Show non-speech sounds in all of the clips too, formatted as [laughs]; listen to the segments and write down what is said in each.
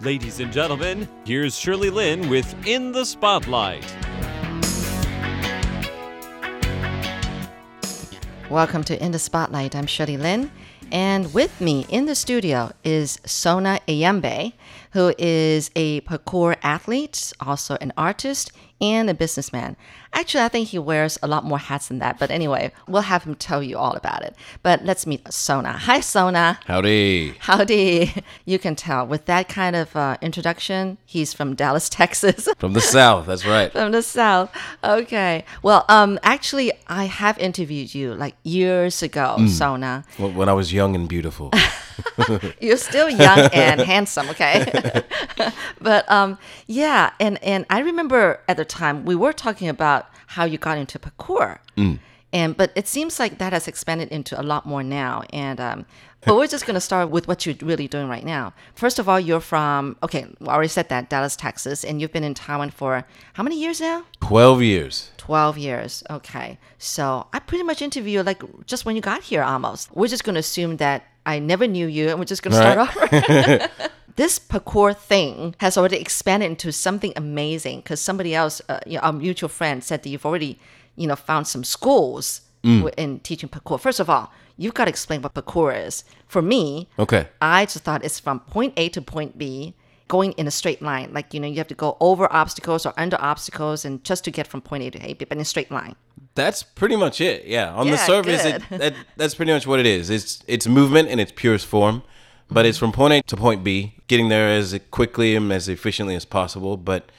Ladies and gentlemen, here's Shirley Lin with In the Spotlight. Welcome to In the Spotlight. I'm Shirley Lin. And with me in the studio is Sona Eyambe, who is a parkour athlete, also an artist, and a businessman. Actually, I think he wears a lot more hats than that. But anyway, we'll have him tell you all about it. But let's meet Sona. Hi, Sona. Howdy. Howdy. You can tell with that kind of uh, introduction, he's from Dallas, [laughs] Texas. From the South, that's right. from the south. Okay. Well, um, actually, I have interviewed you like years ago, Sona. When when I was young and beautiful. [laughs] [laughs] You're still young and handsome, okay? [laughs] but um, yeah, and and I remember at the time we were talking about how you got into parkour, and but it seems like that has expanded into a lot more now. And um, but we're just gonna start with what you're really doing right now. First of all, you're from okay, I already said that Dallas, Texas, and you've been in Taiwan for how many years now? 12 years. 12 years. Okay. So I pretty much interviewed like just when you got here almost. We're just going to assume that I never knew you and we're just going to start over. [laughs] [laughs] this parkour thing has already expanded into something amazing because somebody else, uh, you know, our mutual friend, said that you've already, you know, found some schools wi- in teaching parkour. First of all, you've got to explain what parkour is. For me, Okay. I just thought it's from point A to point B, going in a straight line. Like, you know, you have to go over obstacles or under obstacles and just to get from point A to A, but in a straight line. That's pretty much it. Yeah. On the Yeah, surface, it, good. [laughs] that, that's pretty much what it is. It's it's movement in its purest form, but it's from point A to point B, getting there as quickly and as efficiently as possible. But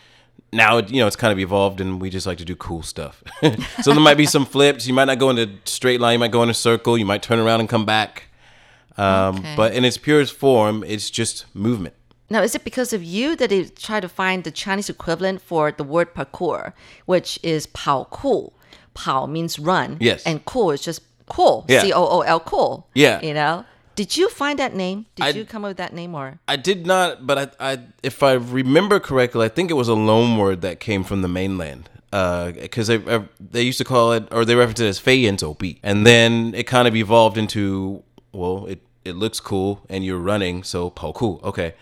now, you know, it's kind of evolved, and we just like to do cool stuff. [laughs] so there might be some flips. You might not go in a straight line. You might go in a circle. You might turn around and come back. Um, Okay. But in its purest form, it's just movement. Now, is it because of you that they try to find the Chinese equivalent for the word parkour, which is pao 跑酷? Pao means run. Yes. And cool is just cool. Yeah. C O O L cool. Yeah. You know? Did you find that name? Did I- you come up with that name or? I did not, but I, I, if I remember correctly, I think it was a loan word that came from the mainland. Because they uh, they used to call it, or they referenced it as "fei bi," and then it kind of evolved into, well, it it looks cool and you're running, so pao ku, okay.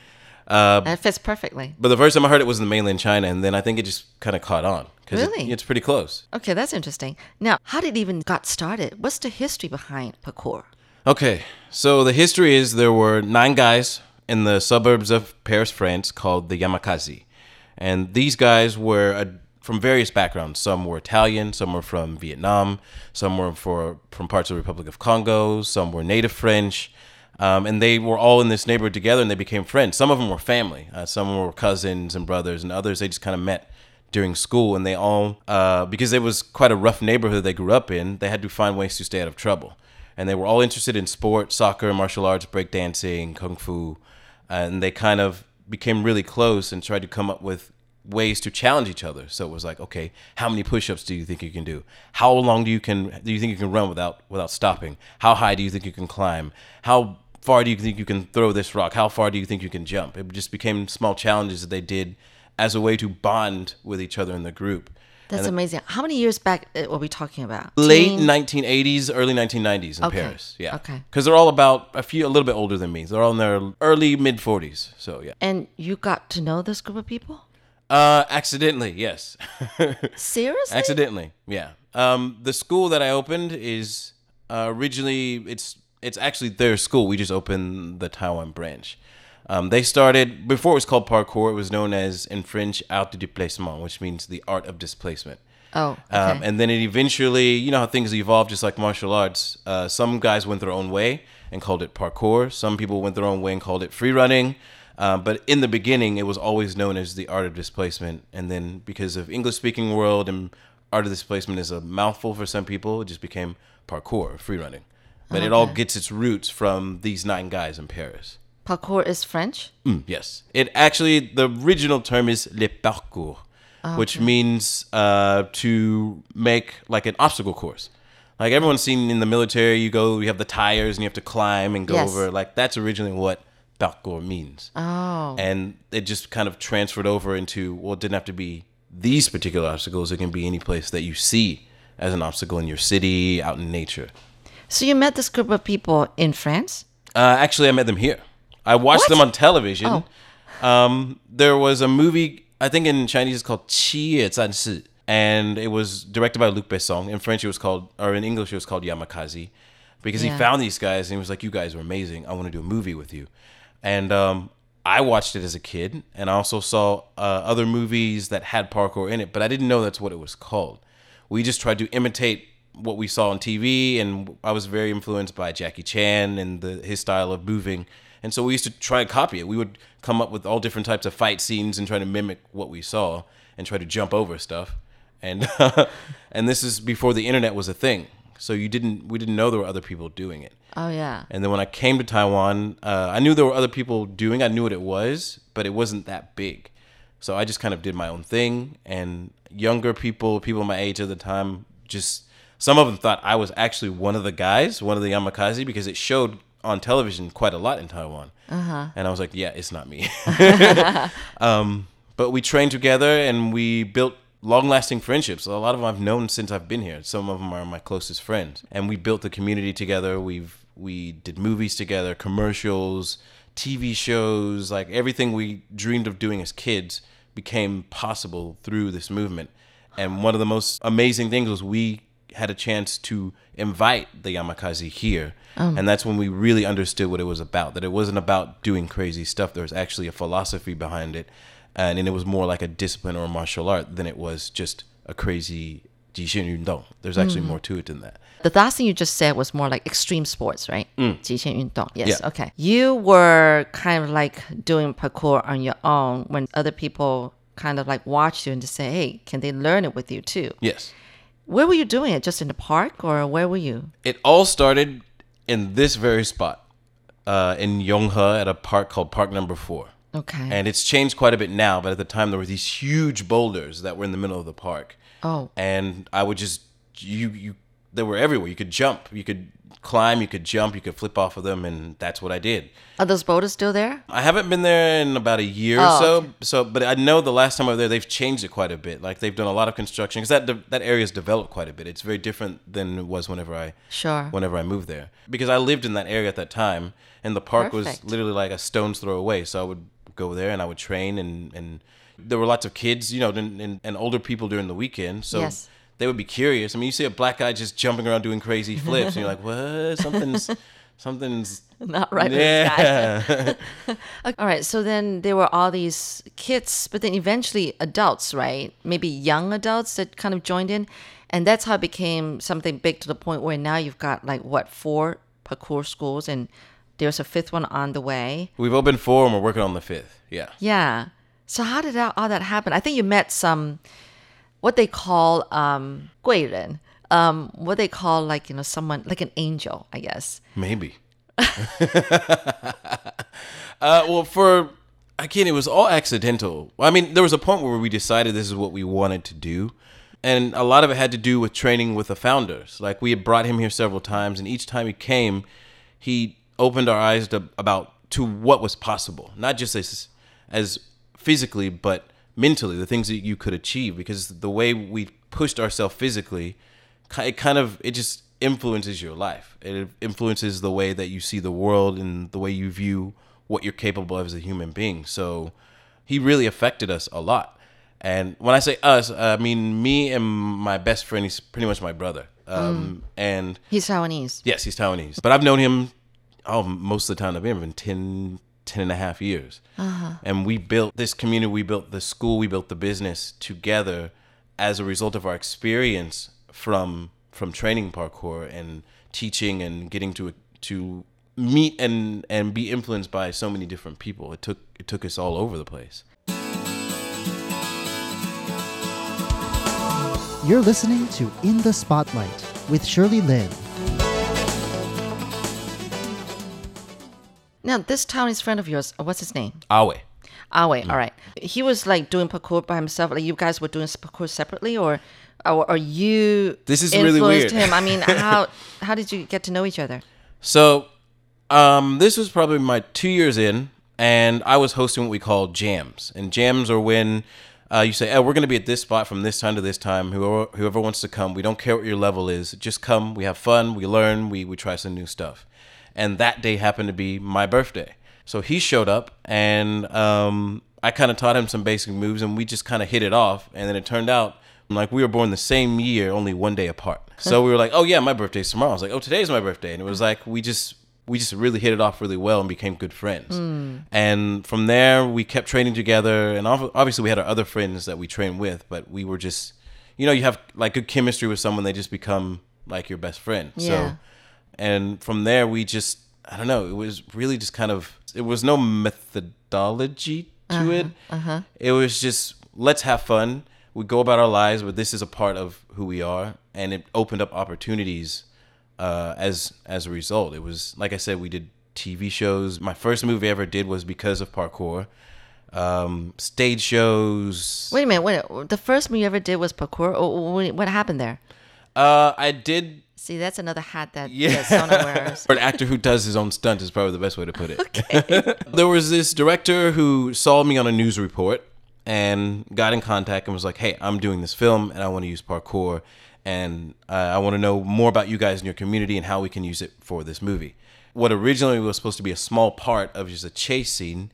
Uh, That fits perfectly. but the first time I heard it was in the mainland China, and then I think it just kind of caught on because Really? it, it's pretty close. Okay, that's interesting. Now, how did it even got started? What's the history behind parkour? Okay, so the history is there were nine guys in the suburbs of Paris, France, called the Yamakasi, And these guys were uh, from various backgrounds. Some were Italian, some were from Vietnam, some were for, from parts of the Republic of Congo, some were native French. Um, and they were all in this neighborhood together and they became friends. Some of them were family, uh, some were cousins and brothers, and others they just kind of met during school. And they all, uh, because it was quite a rough neighborhood they grew up in, they had to find ways to stay out of trouble and they were all interested in sport, soccer, martial arts, breakdancing, kung fu, and they kind of became really close and tried to come up with ways to challenge each other. So it was like, okay, how many push-ups do you think you can do? How long do you can do you think you can run without without stopping? How high do you think you can climb? How far do you think you can throw this rock? How far do you think you can jump? It just became small challenges that they did as a way to bond with each other in the group. That's amazing. How many years back uh, were we talking about? late Teen? 1980s, early 1990s in Okay. Paris. Yeah. Okay. Because they're all about a few, a little bit older than me. They're all in their early mid 40s. So yeah. And you got to know this group of people? Uh, accidentally, yes. [laughs] Seriously? accidentally, yeah. Um, the school that I opened is uh, originally it's it's actually their school. We just opened the Taiwan branch. Um, they started before it was called parkour. It was known as in French art du déplacement, which means the art of displacement. Oh, okay. Um, and then it eventually, you know how things evolve, just like martial arts. Uh, some guys went their own way and called it parkour. Some people went their own way and called it free running. Um, but in the beginning, it was always known as the art of displacement. And then because of English speaking world and art of displacement is a mouthful for some people, it just became parkour, free running. But it all gets its roots from these nine guys in Paris. Parkour is French? Mm, yes. It actually, the original term is le parcours, which means uh, to make like an obstacle course. Like everyone's seen in the military, you go, you have the tires and you have to climb and go Yes. over. Like that's originally what parcours means. Oh. And it just kind of transferred over into, well, it didn't have to be these particular obstacles. It can be any place that you see as an obstacle in your city, out in nature. So you met this group of people in France? Uh, actually, I met them here. I watched what? them on television. Oh. Um, there was a movie, I think in Chinese it's called Qi Zan and it was directed by Luc Besson. In French, it was called, or in English, it was called Yamakasi, because yeah. he found these guys and he was like, "You guys are amazing. I want to do a movie with you." And um, I watched it as a kid, and I also saw uh, other movies that had parkour in it, but I didn't know that's what it was called. We just tried to imitate what we saw on TV, and I was very influenced by Jackie Chan and the, his style of moving. And so we used to try and copy it. We would come up with all different types of fight scenes and try to mimic what we saw and try to jump over stuff. And [laughs] and this is before the internet was a thing, so you didn't we didn't know there were other people doing it. Oh yeah. And then when I came to Taiwan, uh, I knew there were other people doing. I knew what it was, but it wasn't that big. So I just kind of did my own thing. And younger people, people my age at the time, just some of them thought I was actually one of the guys, one of the Yamakasi, because it showed on television quite a lot in Taiwan. Uh-huh. And I was like, yeah, it's not me. [laughs] um, but we trained together and we built long lasting friendships. A lot of them I've known since I've been here. Some of them are my closest friends. And we built the community together. We've we did movies together, commercials, TV shows, like everything we dreamed of doing as kids became possible through this movement. And one of the most amazing things was we had a chance to invite the Yamakasi here. Um. And that's when we really understood what it was about. That it wasn't about doing crazy stuff. There was actually a philosophy behind it. And, and it was more like a discipline or a martial art than it was just a crazy Jixin There's actually mm. more to it than that. The last thing you just said was more like extreme sports, right? Mm. yundong. Yes. Yeah. Okay. You were kind of like doing parkour on your own when other people kind of like watched you and just say, hey, can they learn it with you too? Yes. Where were you doing it? Just in the park, or where were you? It all started in this very spot uh, in Yonghe at a park called Park Number Four. Okay. And it's changed quite a bit now, but at the time there were these huge boulders that were in the middle of the park. oh, And I would just you you they were everywhere. You could jump, you could climb, you could jump, you could flip off of them, and that's what I did. are those boulders still there? I haven't been there in about a year or Oh, so. okay. So, but I know the last time I was there, they've changed it quite a bit. Like they've done a lot of construction because that de- that area's developed quite a bit. It's very different than it was whenever I Sure. whenever I moved there because I lived in that area at that time, and the park Perfect. was literally like a stone's throw away. So I would go there and I would train, and and there were lots of kids, you know, and, and, and older people during the weekend. So. Yes. They would be curious. I mean, you see a black guy just jumping around doing crazy [laughs] flips, and you're like, "What? Something's, [laughs] something's Not right. with this guy. [laughs] yeah." All right. So then there were all these kids, but then eventually adults, right? Maybe young adults that kind of joined in. And that's how it became something big to the point where now you've got like what, four parkour schools and there's a fifth one on the way. We've opened four and we're working on the fifth. Yeah. Yeah. So how did that, all that happen? I think you met some, what they call um, 贵人, um, what they call like, you know, someone like an angel, I guess. Maybe. [laughs] uh, well, for again, it was all accidental. I mean, there was a point where we decided this is what we wanted to do, and a lot of it had to do with training with the founders. Like we had brought him here several times, and each time he came, he opened our eyes to about to what was possible, not just as as physically, but mentally, the things that you could achieve. Because the way we pushed ourselves physically, it kind of it just influences your life. It influences the way that you see the world and the way you view what you're capable of as a human being. So he really affected us a lot. And when I say us, I mean me and my best friend. He's pretty much my brother. Um, And He's Taiwanese. yes, he's Taiwanese, but I've known him oh most of the time I've been been 10, 10 and a half years. Uh-huh. And we built this community, we built the school, we built the business together as a result of our experience from from training parkour and teaching and getting to to meet and and be influenced by so many different people. It took it took us all over the place. You're listening to In the Spotlight with Shirley Lin. Now, this Taiwanese friend of yours, uh, what's his name? Awe. Awe. All right. He was like doing parkour by himself. Like you guys were doing parkour separately, or, or, or you? This is really influenced weird. him. I mean, [laughs] how how did you get to know each other? So, um, this was probably my two years in, and I was hosting what we call jams. And jams are when uh, you say, "Oh, we're going to be at this spot from this time to this time. Whoever whoever wants to come, we don't care what your level is. Just come. We have fun. We learn. We we try some new stuff." And that day happened to be my birthday. So he showed up, and um, I kind of taught him some basic moves, and we just kind of hit it off. And then it turned out like we were born the same year, only one day apart. [laughs] So we were like, "Oh yeah, my birthday's tomorrow." I was like, "Oh, today's my birthday," and it was like we just we just really hit it off really well and became good friends. And from there, we kept training together, and obviously we had our other friends that we trained with, but we were just, you know, you have like good chemistry with someone, they just become like your best friend. Yeah. So, and from there, we just, I don't know, it was really just kind of, it was no methodology to it. It was just, let's have fun. We go about our lives, but this is a part of who we are, and it opened up opportunities uh, as as a result. It was like I said, we did TV shows. My first movie I ever did was because of parkour. Um, stage shows. Wait a minute. Wait, the first movie you ever did was parkour. What happened there? Uh, I did. See, that's another hat that, Yeah. that Sona wears. [laughs] Or an actor who does his own stunt is probably the best way to put it. [laughs] [laughs] there was this director who saw me on a news report and got in contact and was like, "Hey, I'm doing this film and I want to use parkour, and uh, I want to know more about you guys in your community and how we can use it for this movie." What originally was supposed to be a small part of just a chase scene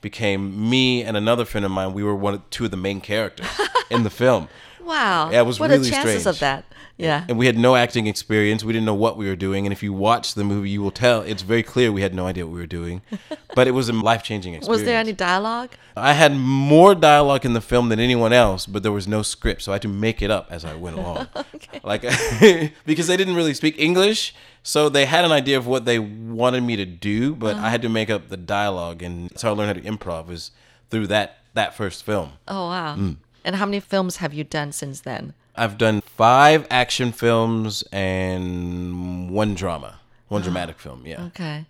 became me and another friend of mine. We were one of two of the main characters in the film. Wow. Yeah, it was what really are chances strange. of that? Yeah. and we had no acting experience. We didn't know what we were doing. And if you watch the movie, you will tell it's very clear we had no idea what we were doing. [laughs] But it was a life changing experience. Was there any dialogue? I had more dialogue in the film than anyone else, but there was no script, so I had to make it up as I went along. [laughs] Like [laughs] because they didn't really speak English, so they had an idea of what they wanted me to do, but I had to make up the dialogue, and that's how I learned how to improv is through that that first film. Oh, wow. Mm. And how many films have you done since then? I've done five action films and one drama, one dramatic film. Yeah. Okay.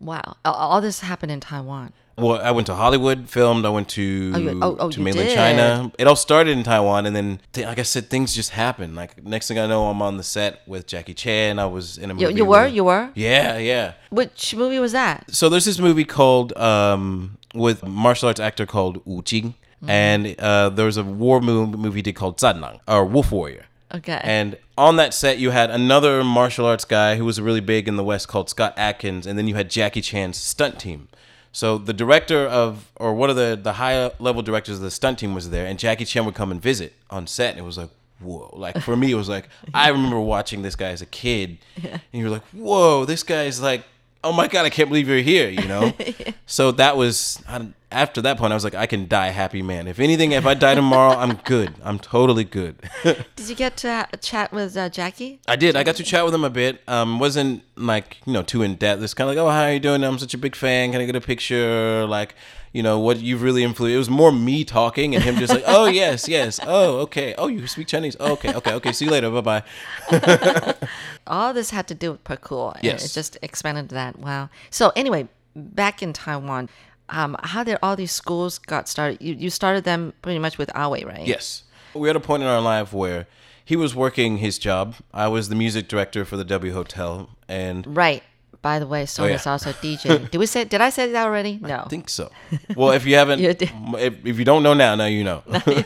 Wow. All- this happened in Taiwan. Well, I went to Hollywood, filmed. I went to Oh, you- oh, oh, to mainland did. China. It all started in Taiwan, and then, th- like I said, things just happened. Like next thing I know, I'm on the set with Jackie Chan. I was in a movie. you were? with- You were? Yeah, yeah. Which movie was that? So there's this movie called um, with martial arts actor called Wu Jing, Mm-hmm. and uh, there was a war mo- movie did called Zhanlang or Wolf Warrior. Okay. And on that set, you had another martial arts guy who was really big in the West called Scott Adkins, and then you had Jackie Chan's stunt team. So the director of, or one of the the high level directors of the stunt team was there, and Jackie Chan would come and visit on set, and it was like, whoa! Like for me, it was like [laughs] I remember watching this guy as a kid, and you're like, whoa, this guy's like, oh my god, I can't believe you're here, you know. [laughs] So that was I, after that point, I was like, I can die happy man. If anything, if I die tomorrow, I'm good. I'm totally good. [laughs] Did you get to ha- chat with uh, Jackie? I did. I got to chat with him a bit. Um, wasn't like you know too in depth. It's kind of like, oh, how are you doing? I'm such a big fan. Can I get a picture? Like, you know, what you've really influenced. It was more me talking and him just like, oh yes, yes, oh okay, oh you speak Chinese. Oh, okay, okay, okay. See you later. Bye bye. [laughs] All this had to do with parkour. Yes. It just expanded that. Wow. So anyway, back in Taiwan, um, how did all these schools got started? You, you started them pretty much with Aoi, right? Yes, we had a point in our life where he was working his job. I was the music director for the W Hotel, and Right. By the way, Sona yeah. is also [laughs] DJ. did we say? Did I say that already? No. I think so. [laughs] Well, if you haven't, if, if you don't know now, now you know.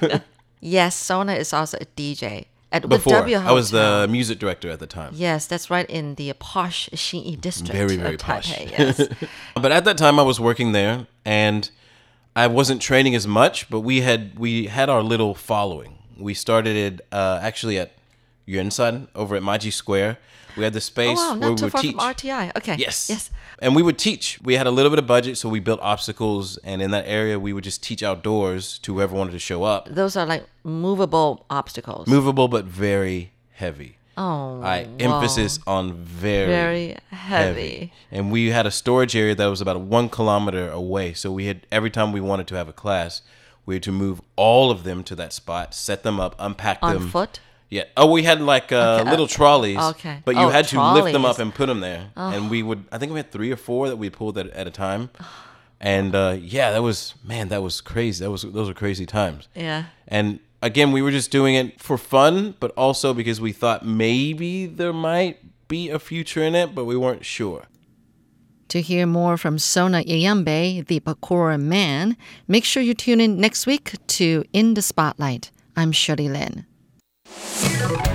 [laughs] yes, Sona is also a DJ at Before I was the music director at the time. Yes, that's right in the posh Xinyi district. Very, very posh. Taipei, Yes. [laughs] But at that time, I was working there, and I wasn't training as much. But we had we had our little following. We started it uh, actually at Yuanshan over at Maji Square. We had the space. oh wow, where not we too would far teach. from RTI. Okay. Yes. Yes. And we would teach. We had a little bit of budget, so we built obstacles, and in that area, we would just teach outdoors to whoever wanted to show up. Those are like movable obstacles. Movable, but very heavy. oh. I emphasis on very Very heavy. And we had a storage area that was about one kilometer away. So we had every time we wanted to have a class, we had to move all of them to that spot, set them up, unpack On them. On foot? Yeah. Oh, we had like uh, Okay. little trolleys. Okay. But you Oh, had to lift them. Oh. up and put them there. And we would, I think we had three or four that we pulled at, at a time. And uh, yeah, that was man, that was crazy. That was those were crazy times. Yeah. And again, we were just doing it for fun, but also because we thought maybe there might be a future in it, but we weren't sure. To hear more from Sona Eyambe, the parkour man, make sure you tune in next week to In the Spotlight. I'm Shirley Lin. Thank you.